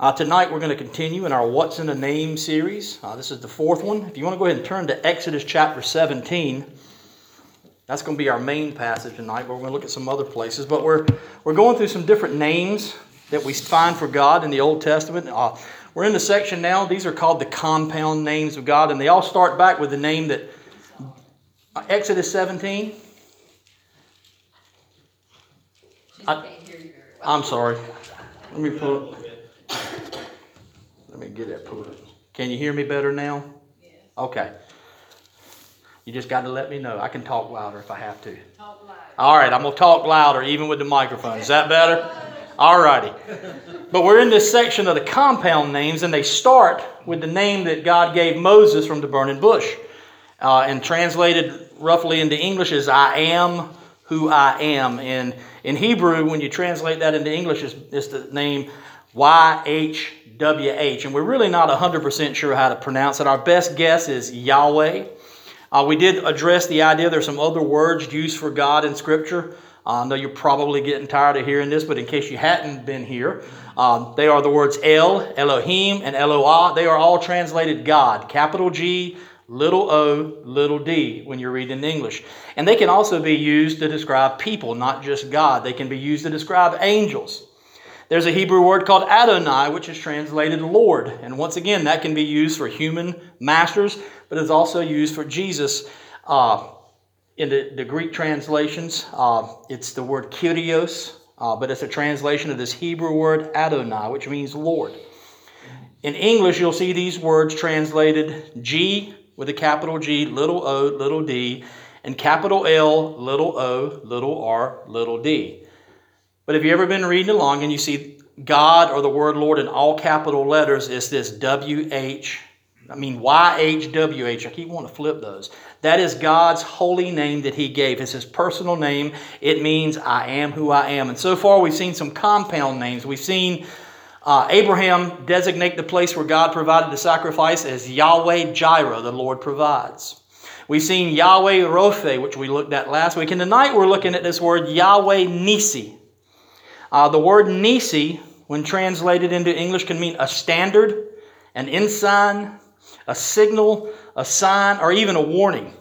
Uh, tonight we're going to continue in our What's in a Name series. Uh, this is the fourth one. If you want to go ahead and turn to Exodus chapter 17, that's going to be our main passage tonight, but we're going to look at some other places. But we're, we're going through some different names that we find for God in the Old Testament. Uh, we're in the section now, these are called the compound names of God, and they all start back with the name that uh, Exodus 17. I, I'm sorry. Let me pull it. Let me get that pulled. Can you hear me better now? Yes. Okay. You just got to let me know. I can talk louder if I have to. Talk louder. All right, I'm going to talk louder even with the microphone. Is that better? All righty. But we're in this section of the compound names, and they start with the name that God gave Moses from the burning bush. Uh, and translated roughly into English is I am who I am. And in Hebrew, when you translate that into English, it's, it's the name YHWH. And we're really not 100% sure how to pronounce it. Our best guess is Yahweh. Uh, we did address the idea there's some other words used for God in Scripture. Uh, I know you're probably getting tired of hearing this, but in case you hadn't been here, um, they are the words El, Elohim, and Eloah. They are all translated God, capital G, little o, little d, when you're reading in English. And they can also be used to describe people, not just God. They can be used to describe angels. There's a Hebrew word called Adonai, which is translated Lord. And once again, that can be used for human masters, but it's also used for Jesus. Uh, in the, the, Greek translations, uh, it's the word Kyrios, uh, but it's a translation of this Hebrew word Adonai, which means Lord. In English, you'll see these words translated G with a capital G, little o, little d, and capital L, little o, little r, little d. But have you ever been reading along and you see God or the word Lord in all capital letters It's this W H, I mean YHWH. I keep wanting to flip those. That is God's holy name that He gave. It's His personal name. It means I am who I am. And so far we've seen some compound names. We've seen uh, Abraham designate the place where God provided the sacrifice as Yahweh Jireh, the Lord provides. We've seen Yahweh Rophe, which we looked at last week. And tonight we're looking at this word Yahweh Nisi. Uh, the word Nisi, when translated into English, can mean a standard, an ensign, a signal, a sign, or even a warning.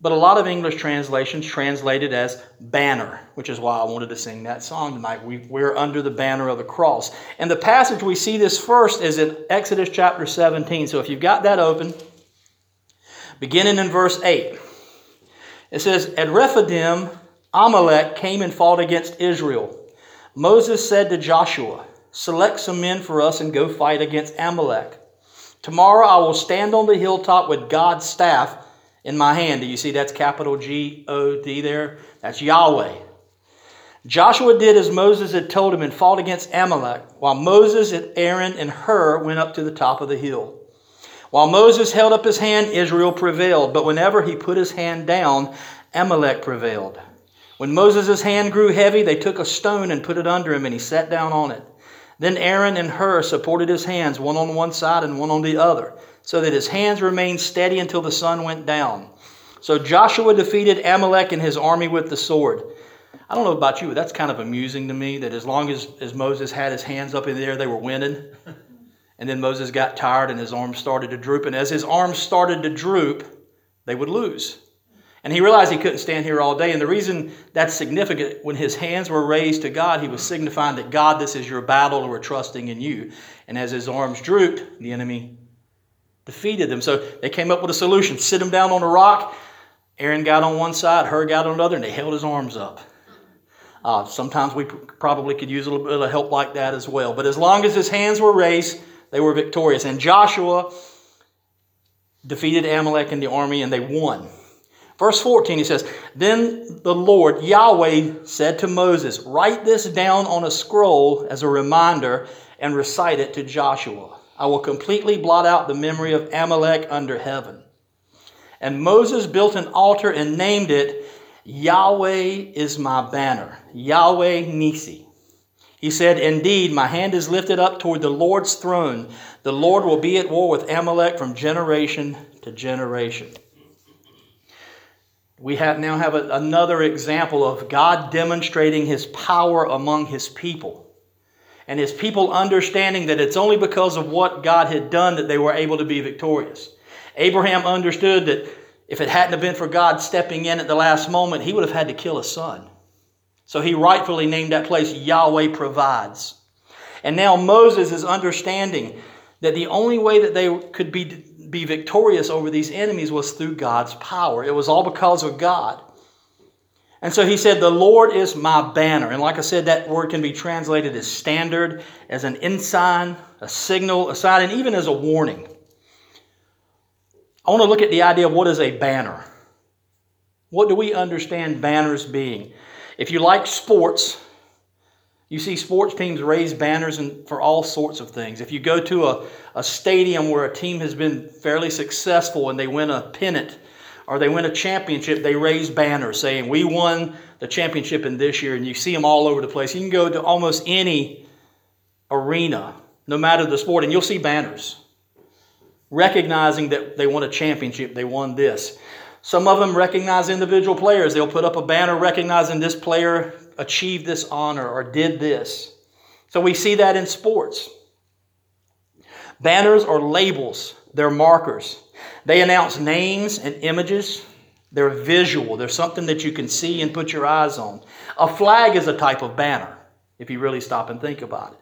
But a lot of English translations translate it as banner, which is why I wanted to sing that song tonight. We, we're under the banner of the cross. And the passage we see this first is in Exodus chapter 17. So if you've got that open, beginning in verse 8, it says, At Rephidim, Amalek came and fought against Israel. Moses said to Joshua, Select some men for us and go fight against Amalek. Tomorrow I will stand on the hilltop with God's staff in my hand. Do you see that's capital G O D there? That's Yahweh. Joshua did as Moses had told him and fought against Amalek, while Moses and Aaron and Hur went up to the top of the hill. While Moses held up his hand, Israel prevailed, but whenever he put his hand down, Amalek prevailed. When Moses' hand grew heavy, they took a stone and put it under him, and he sat down on it. Then Aaron and Hur supported his hands, one on one side and one on the other, so that his hands remained steady until the sun went down. So Joshua defeated Amalek and his army with the sword. I don't know about you, but that's kind of amusing to me that as long as, as Moses had his hands up in the air, they were winning. And then Moses got tired and his arms started to droop. And as his arms started to droop, they would lose. And he realized he couldn't stand here all day. And the reason that's significant, when his hands were raised to God, he was signifying that God, this is your battle, and we're trusting in you. And as his arms drooped, the enemy defeated them. So they came up with a solution sit him down on a rock. Aaron got on one side, Hur got on another, and they held his arms up. Uh, sometimes we probably could use a little bit of help like that as well. But as long as his hands were raised, they were victorious. And Joshua defeated Amalek and the army, and they won. Verse 14, he says, Then the Lord, Yahweh, said to Moses, Write this down on a scroll as a reminder and recite it to Joshua. I will completely blot out the memory of Amalek under heaven. And Moses built an altar and named it Yahweh is my banner, Yahweh Nisi. He said, Indeed, my hand is lifted up toward the Lord's throne. The Lord will be at war with Amalek from generation to generation we have now have a, another example of God demonstrating his power among his people. and his people understanding that it's only because of what God had done that they were able to be victorious. Abraham understood that if it hadn't have been for God stepping in at the last moment, he would have had to kill his son. So he rightfully named that place Yahweh Provides. And now Moses is understanding that the only way that they could be, be victorious over these enemies was through God's power. It was all because of God. And so he said, The Lord is my banner. And like I said, that word can be translated as standard, as an ensign, a signal, a sign, and even as a warning. I want to look at the idea of what is a banner. What do we understand banners being? If you like sports, you see sports teams raise banners and for all sorts of things. If you go to a, a stadium where a team has been fairly successful and they win a pennant or they win a championship, they raise banners saying, We won the championship in this year, and you see them all over the place. You can go to almost any arena, no matter the sport, and you'll see banners recognizing that they won a championship, they won this. Some of them recognize individual players. They'll put up a banner recognizing this player achieved this honor or did this. So we see that in sports. Banners are labels, they're markers. They announce names and images. They're visual. They're something that you can see and put your eyes on. A flag is a type of banner, if you really stop and think about it.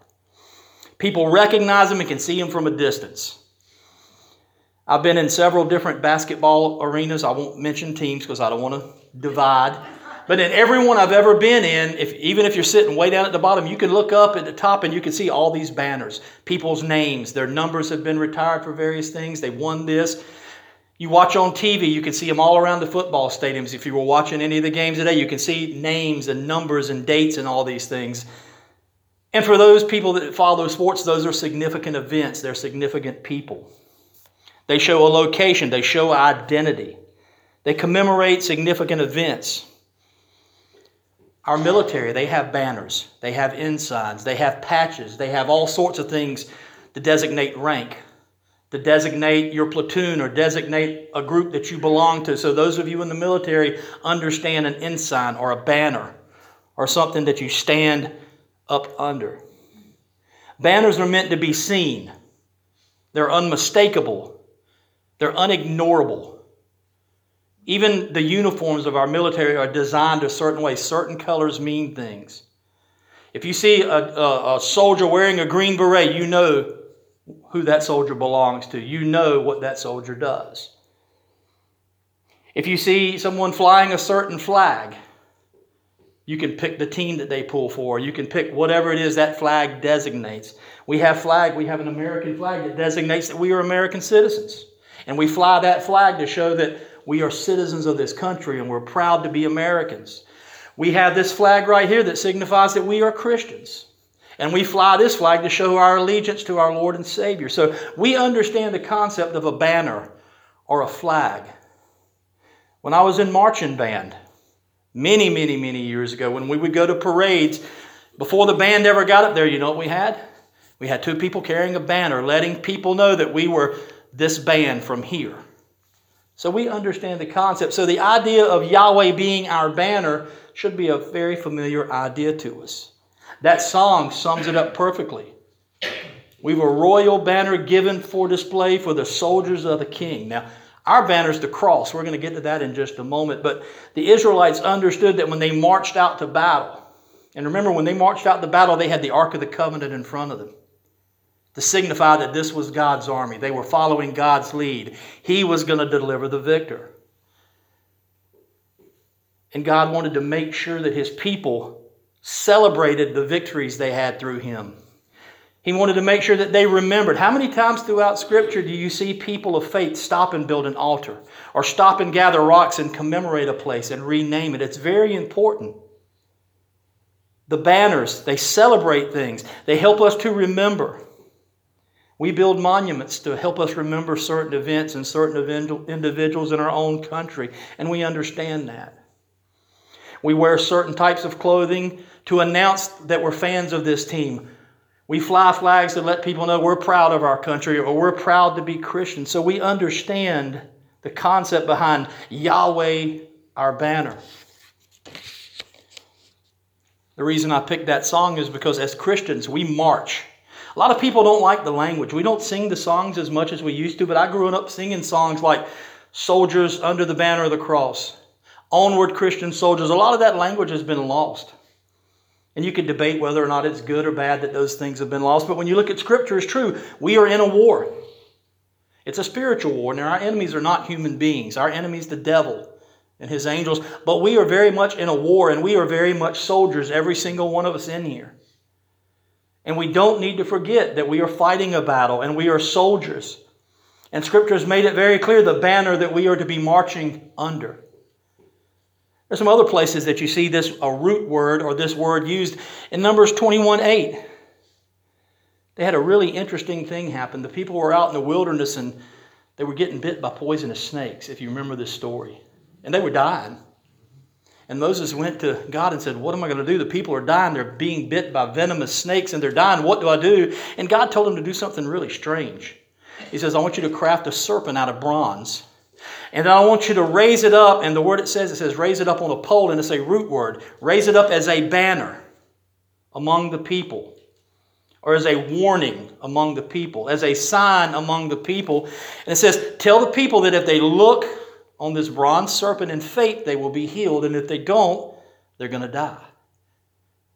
People recognize them and can see them from a distance. I've been in several different basketball arenas. I won't mention teams because I don't want to divide. But in every one I've ever been in, if, even if you're sitting way down at the bottom, you can look up at the top and you can see all these banners, people's names, their numbers have been retired for various things. They won this. You watch on TV, you can see them all around the football stadiums. If you were watching any of the games today, you can see names and numbers and dates and all these things. And for those people that follow sports, those are significant events. They're significant people. They show a location, they show identity, they commemorate significant events. Our military, they have banners, they have ensigns, they have patches, they have all sorts of things to designate rank, to designate your platoon or designate a group that you belong to. So, those of you in the military understand an ensign or a banner or something that you stand up under. Banners are meant to be seen, they're unmistakable, they're unignorable. Even the uniforms of our military are designed a certain way. Certain colors mean things. If you see a, a, a, soldier wearing a green beret, you know who that soldier belongs to. You know what that soldier does. If you see someone flying a certain flag, you can pick the team that they pull for. You can pick whatever it is that flag designates. We have flag, we have an American flag that designates that we are American citizens. And we fly that flag to show that we are citizens of this country and we're proud to be Americans. We have this flag right here that signifies that we are Christians. And we fly this flag to show our allegiance to our Lord and Savior. So we understand the concept of a banner or a flag. When I was in marching band, many, many, many years ago, when we would go to parades, before the band ever got up there, you know what we had? We had two people carrying a banner, letting people know that we were this band from here. So we understand the concept. So the idea of Yahweh being our banner should be a very familiar idea to us. That song sums it up perfectly. We've a royal banner given for display for the soldiers of the king. Now, our banner is the cross. We're going to get to that in just a moment. But the Israelites understood that when they marched out to battle, and remember, when they marched out to battle, they had the Ark of the Covenant in front of them to signify that this was God's army. They were following God's lead. He was going to deliver the victor. And God wanted to make sure that his people celebrated the victories they had through him. He wanted to make sure that they remembered. How many times throughout Scripture do you see people of faith stop and build an altar or stop and gather rocks and commemorate a place and rename it? It's very important. The banners, they celebrate things, they help us to remember. We build monuments to help us remember certain events and certain individuals in our own country, and we understand that. We wear certain types of clothing to announce that we're fans of this team. We fly flags to let people know we're proud of our country or we're proud to be Christian. So we understand the concept behind Yahweh, our banner. The reason I picked that song is because as Christians, we march. A lot of people don't like the language. We don't sing the songs as much as we used to, but I grew up singing songs like Soldiers Under the Banner of the Cross, Onward Christian Soldiers. A lot of that language has been lost. And you could debate whether or not it's good or bad that those things have been lost. But when you look at Scripture, it's true. We are in a war. It's a spiritual war. Now, our enemies are not human beings. Our enemy is the devil and his angels. But we are very much in a war, and we are very much soldiers, every single one of us in here. And we don't need to forget that we are fighting a battle and we are soldiers. And Scripture has made it very clear the banner that we are to be marching under. There's some other places that you see this a root word or this word used in Numbers 21 8. They had a really interesting thing happen. The people were out in the wilderness and they were getting bit by poisonous snakes, if you remember this story. And they were dying. And Moses went to God and said, What am I going to do? The people are dying. They're being bit by venomous snakes and they're dying. What do I do? And God told him to do something really strange. He says, I want you to craft a serpent out of bronze and then I want you to raise it up, and the word it says, it says raise it up on a pole, and it's a root word. Raise it up as a banner among the people, or as a warning among the people, as a sign among the people. And it says, Tell the people that if they look on this bronze serpent in faith, they will be healed, and if they don't, they're going to die.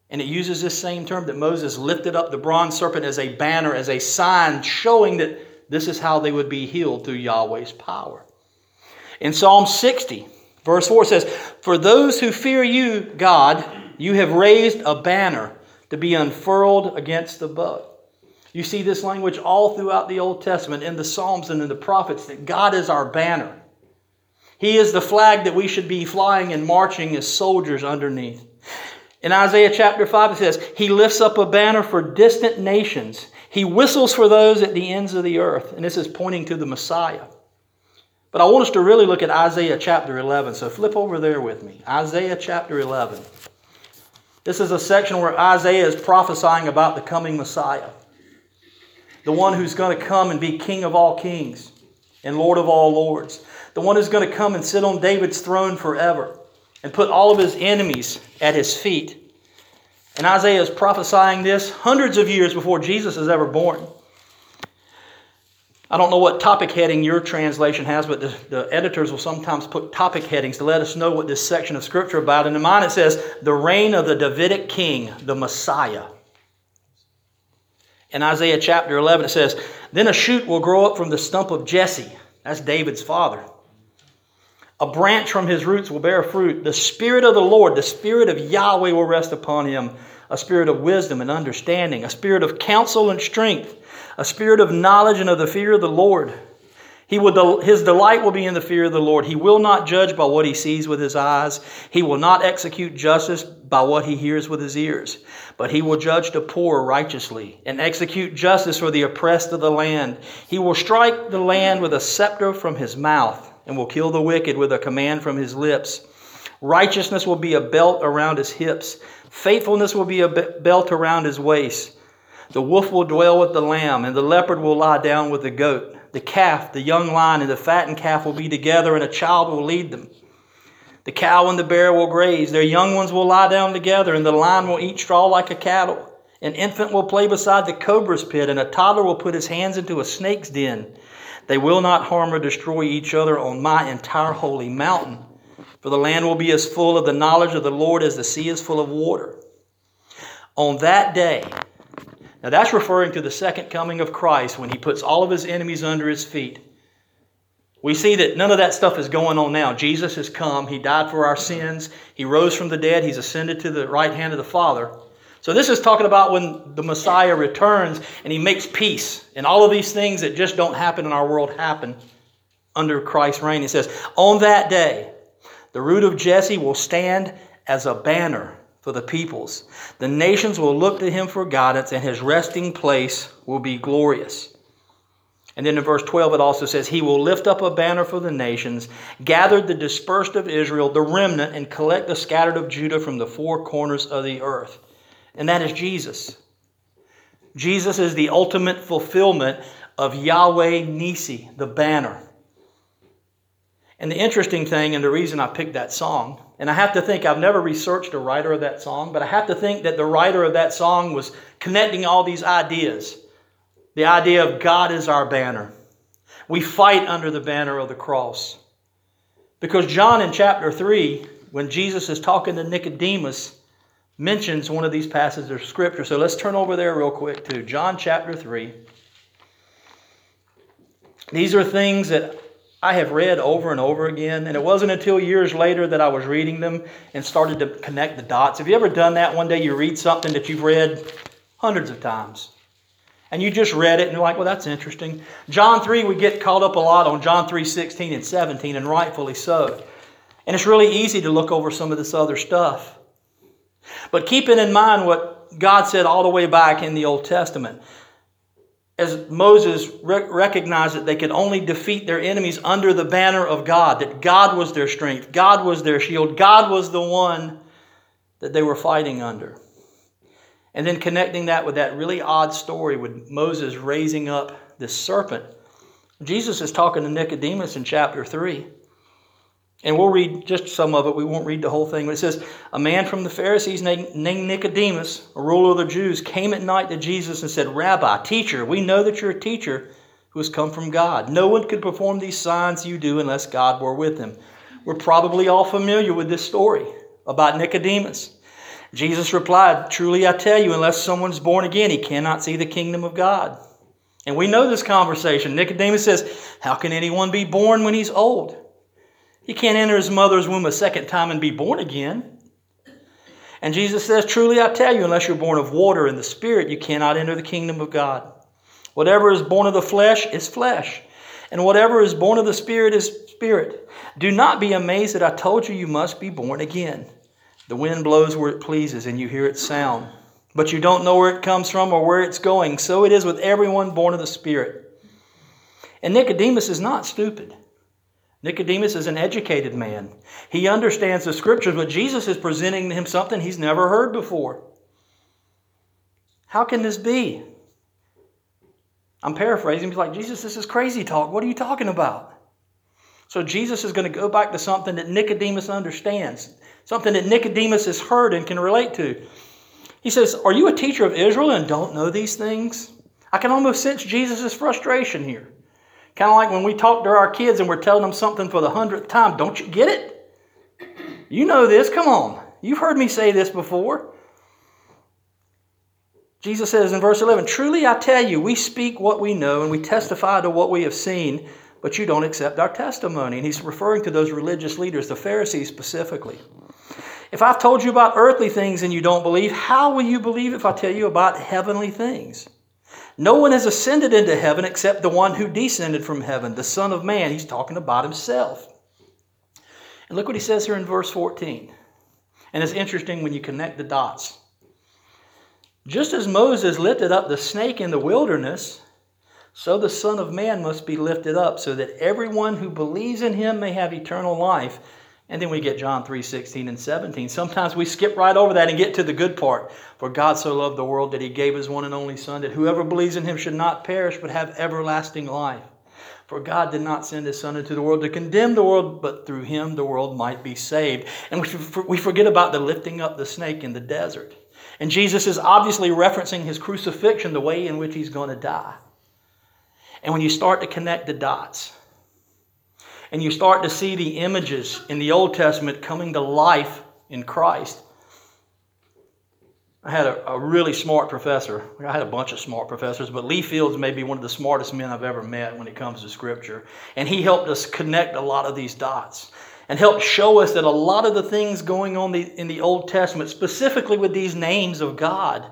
And it uses this same term that Moses lifted up the bronze serpent as a banner, as a sign showing that this is how they would be healed through Yahweh's power. In Psalm 60, verse 4 says, For those who fear you, God, you have raised a banner to be unfurled against the bow. You see this language all throughout the Old Testament, in the Psalms and in the prophets, that God is our banner. He is the flag that we should be flying and marching as soldiers underneath. In Isaiah chapter 5, it says, He lifts up a banner for distant nations. He whistles for those at the ends of the earth. And this is pointing to the Messiah. But I want us to really look at Isaiah chapter 11. So flip over there with me. Isaiah chapter 11. This is a section where Isaiah is prophesying about the coming Messiah, the one who's going to come and be King of all kings and Lord of all lords, the one who's going to come and sit on David's throne forever and put all of his enemies at his feet. And Isaiah is prophesying this hundreds of years before Jesus is ever born. I don't know what topic heading your translation has, but the, the, editors will sometimes put topic headings to let us know what this section of Scripture about. And in mine it says, The reign of the Davidic king, the Messiah. In Isaiah chapter 11 it says, Then a shoot will grow up from the stump of Jesse. That's David's father. A branch from his roots will bear fruit. The Spirit of the Lord, the Spirit of Yahweh will rest upon him. A spirit of wisdom and understanding, a spirit of counsel and strength a spirit of knowledge and of the fear of the Lord. He will, his delight will be in the fear of the Lord. He will not judge by what he sees with his eyes. He will not execute justice by what he hears with his ears. But he will judge the poor righteously and execute justice for the oppressed of the land. He will strike the land with a scepter from his mouth and will kill the wicked with a command from his lips. Righteousness will be a belt around his hips. Faithfulness will be a belt around his waist. The wolf will dwell with the lamb, and the leopard will lie down with the goat. The calf, the young lion, and the fattened calf will be together, and a child will lead them. The cow and the bear will graze. Their young ones will lie down together, and the lion will eat straw like a cattle. An infant will play beside the cobra's pit, and a toddler will put his hands into a snake's den. They will not harm or destroy each other on my entire holy mountain. For the land will be as full of the knowledge of the Lord as the sea is full of water. On that day, now, that's referring to the second coming of Christ when he puts all of his enemies under his feet. We see that none of that stuff is going on now. Jesus has come. He died for our sins. He rose from the dead. He's ascended to the right hand of the Father. So, this is talking about when the Messiah returns and he makes peace. And all of these things that just don't happen in our world happen under Christ's reign. He says, On that day, the root of Jesse will stand as a banner for the peoples. The nations will look to him for guidance, and his resting place will be glorious. And then in verse 12, it also says, He will lift up a banner for the nations, gather the dispersed of Israel, the remnant, and collect the scattered of Judah from the four corners of the earth. And that is Jesus. Jesus is the ultimate fulfillment of Yahweh Nisi, the banner. And the interesting thing, and the reason I picked that song, and I have to think, I've never researched the writer of that song, but I have to think that the writer of that song was connecting all these ideas. The idea of God is our banner. We fight under the banner of the cross. Because John in chapter 3, when Jesus is talking to Nicodemus, mentions one of these passages of Scripture. So let's turn over there real quick to John chapter 3. These are things that I have read over and over again, and it wasn't until years later that I was reading them and started to connect the dots. Have you ever done that? One day you read something that you've read hundreds of times, and you just read it and you're like, well, that's interesting. John 3, we get caught up a lot on John 3 16 and 17, and rightfully so. And it's really easy to look over some of this other stuff. But keeping in mind what God said all the way back in the Old Testament, as Moses re- recognized that they could only defeat their enemies under the banner of God, that God was their strength, God was their shield, God was the one that they were fighting under. And then connecting that with that really odd story with Moses raising up this serpent. Jesus is talking to Nicodemus in chapter 3. And we'll read just some of it. We won't read the whole thing. But it says, A man from the Pharisees named Nicodemus, a ruler of the Jews, came at night to Jesus and said, Rabbi, teacher, we know that you're a teacher who has come from God. No one could perform these signs you do unless God were with him. We're probably all familiar with this story about Nicodemus. Jesus replied, Truly I tell you, unless someone's born again, he cannot see the kingdom of God. And we know this conversation. Nicodemus says, How can anyone be born when he's old? He can't enter his mother's womb a second time and be born again. And Jesus says, Truly I tell you, unless you're born of water and the Spirit, you cannot enter the kingdom of God. Whatever is born of the flesh is flesh, and whatever is born of the Spirit is spirit. Do not be amazed that I told you you must be born again. The wind blows where it pleases, and you hear its sound, but you don't know where it comes from or where it's going. So it is with everyone born of the Spirit. And Nicodemus is not stupid. Nicodemus is an educated man. He understands the scriptures, but Jesus is presenting him something he's never heard before. How can this be? I'm paraphrasing. He's like, Jesus, this is crazy talk. What are you talking about? So Jesus is going to go back to something that Nicodemus understands, something that Nicodemus has heard and can relate to. He says, Are you a teacher of Israel and don't know these things? I can almost sense Jesus' frustration here. Kind of like when we talk to our kids and we're telling them something for the hundredth time. Don't you get it? You know this. Come on. You've heard me say this before. Jesus says in verse 11, Truly I tell you, we speak what we know and we testify to what we have seen, but you don't accept our testimony. And he's referring to those religious leaders, the Pharisees specifically. If I've told you about earthly things and you don't believe, how will you believe if I tell you about heavenly things? No one has ascended into heaven except the one who descended from heaven, the Son of Man. He's talking about himself. And look what he says here in verse 14. And it's interesting when you connect the dots. Just as Moses lifted up the snake in the wilderness, so the Son of Man must be lifted up, so that everyone who believes in him may have eternal life. And then we get John 3 16 and 17. Sometimes we skip right over that and get to the good part. For God so loved the world that he gave his one and only Son, that whoever believes in him should not perish but have everlasting life. For God did not send his Son into the world to condemn the world, but through him the world might be saved. And we forget about the lifting up the snake in the desert. And Jesus is obviously referencing his crucifixion, the way in which he's going to die. And when you start to connect the dots, and you start to see the images in the Old Testament coming to life in Christ. I had a, a, really smart professor. I had a bunch of smart professors, but Lee Fields may be one of the smartest men I've ever met when it comes to Scripture. And he helped us connect a lot of these dots and helped show us that a lot of the things going on in the Old Testament, specifically with these names of God,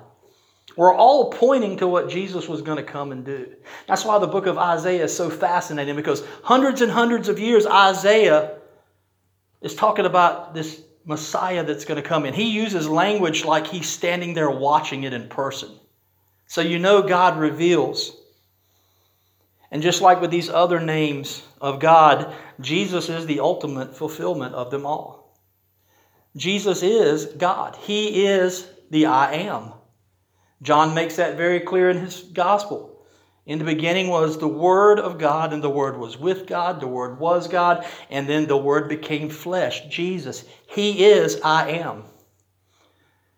were all pointing to what Jesus was going to come and do. That's why the book of Isaiah is so fascinating because hundreds and hundreds of years Isaiah is talking about this Messiah that's going to come. And he uses language like he's standing there watching it in person. So you know God reveals. And just like with these other names of God, Jesus is the ultimate fulfillment of them all. Jesus is God. He is the I am. John makes that very clear in his gospel. In the beginning was the Word of God, and the Word was with God, the Word was God, and then the Word became flesh, Jesus. He is I am.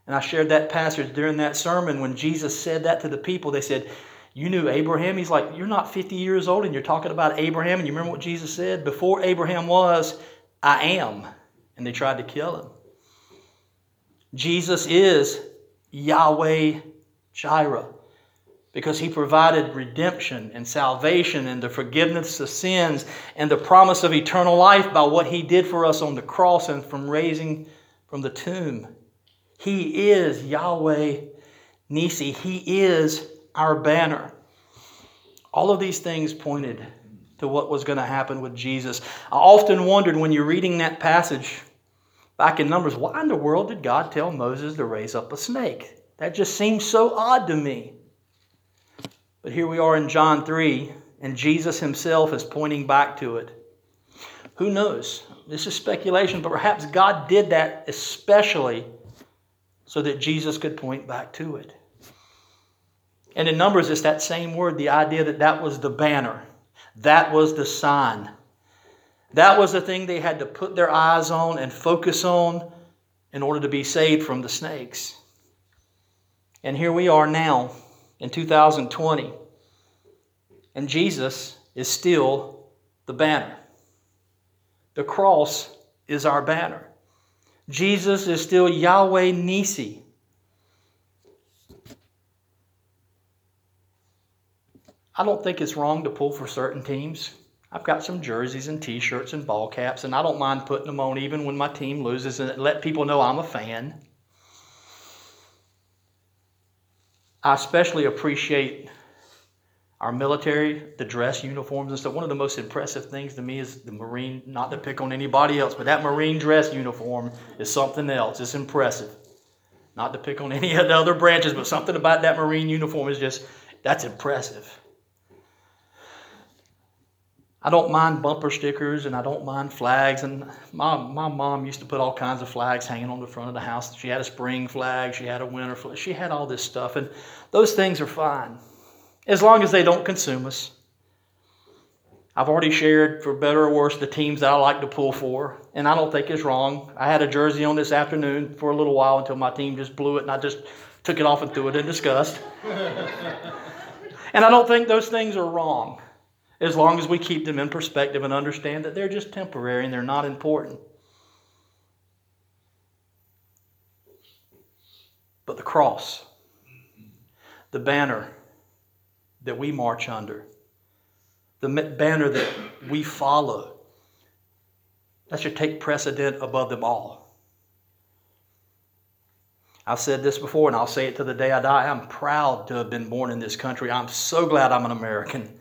And I shared that passage during that sermon when Jesus said that to the people. They said, You knew Abraham? He's like, You're not 50 years old and you're talking about Abraham. And you remember what Jesus said? Before Abraham was, I am. And they tried to kill him. Jesus is Yahweh Jireh because he provided redemption and salvation and the forgiveness of sins and the promise of eternal life by what he did for us on the cross and from raising from the tomb. He is Yahweh Nisi. He is our banner. All of these things pointed to what was going to happen with Jesus. I often wondered when you're reading that passage back in Numbers, why in the world did God tell Moses to raise up a snake? That just seems so odd to me. But here we are in John 3, and Jesus himself is pointing back to it. Who knows? This is speculation, but perhaps God did that especially so that Jesus could point back to it. And in Numbers, it's that same word the idea that that was the banner, that was the sign. That was the thing they had to put their eyes on and focus on in order to be saved from the snakes. And here we are now in 2020, and Jesus is still the banner. The cross is our banner. Jesus is still Yahweh Nisi. I don't think it's wrong to pull for certain teams. I've got some jerseys and t shirts and ball caps, and I don't mind putting them on even when my team loses and let people know I'm a fan. I especially appreciate our military, the dress uniforms and stuff. One of the most impressive things to me is the Marine, not to pick on anybody else, but that Marine dress uniform is something else. It's impressive. Not to pick on any of the other branches, but something about that Marine uniform is just, that's impressive. I don't mind bumper stickers and I don't mind flags. And my, my mom used to put all kinds of flags hanging on the front of the house. She had a spring flag, she had a winter flag, she had all this stuff. And those things are fine as long as they don't consume us. I've already shared, for better or worse, the teams that I like to pull for, and I don't think it's wrong. I had a jersey on this afternoon for a little while until my team just blew it, and I just took it off and threw it in disgust. and I don't think those things are wrong, as long as we keep them in perspective and understand that they're just temporary and they're not important. But the cross, the banner, that we march under, the banner that we follow. That should take precedent above them all. I've said this before, and I'll say it to the day I die. I'm proud to have been born in this country. I'm so glad I'm an American.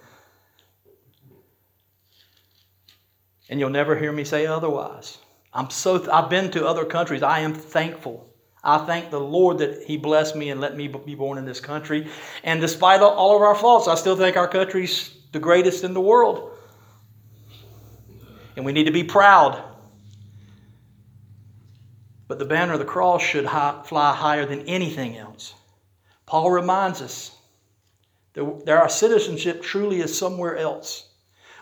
And you'll never hear me say otherwise. I'm so I've been to other countries. I am thankful I thank the Lord that He blessed me and let me be born in this country. And despite all of our faults, I still think our country's the greatest in the world. And we need to be proud. But the banner of the cross should fly higher than anything else. Paul reminds us that our citizenship truly is somewhere else.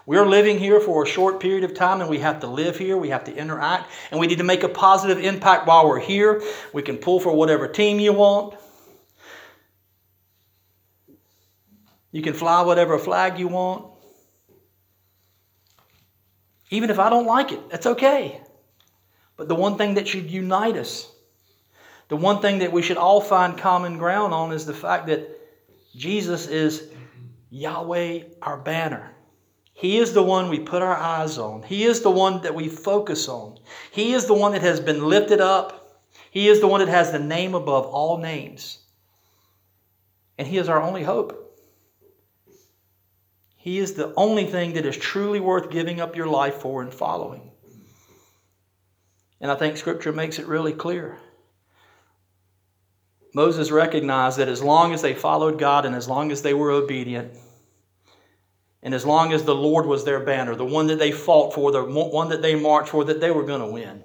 We're living here for a short period of time and we have to live here, we have to interact, and we need to make a positive impact while we're here. We can pull for whatever team you want. You can fly whatever flag you want. Even if I don't like it, that's okay. But the one thing that should unite us, the one thing that we should all find common ground on is the fact that Jesus is Yahweh, our banner. He is the one we put our eyes on. He is the one that we focus on. He is the one that has been lifted up. He is the one that has the name above all names. And He is our only hope. He is the only thing that is truly worth giving up your life for and following. And I think Scripture makes it really clear. Moses recognized that as long as they followed God and as long as they were obedient, and as long as the Lord was their banner, the one that they fought for, the one that they marched for, that they were going to win.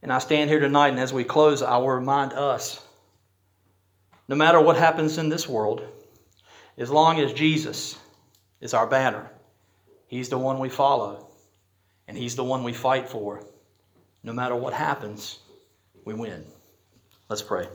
And I stand here tonight, and as we close, I will remind us no matter what happens in this world, as long as Jesus is our banner, He's the one we follow, and He's the one we fight for. No matter what happens, we win. Let's pray.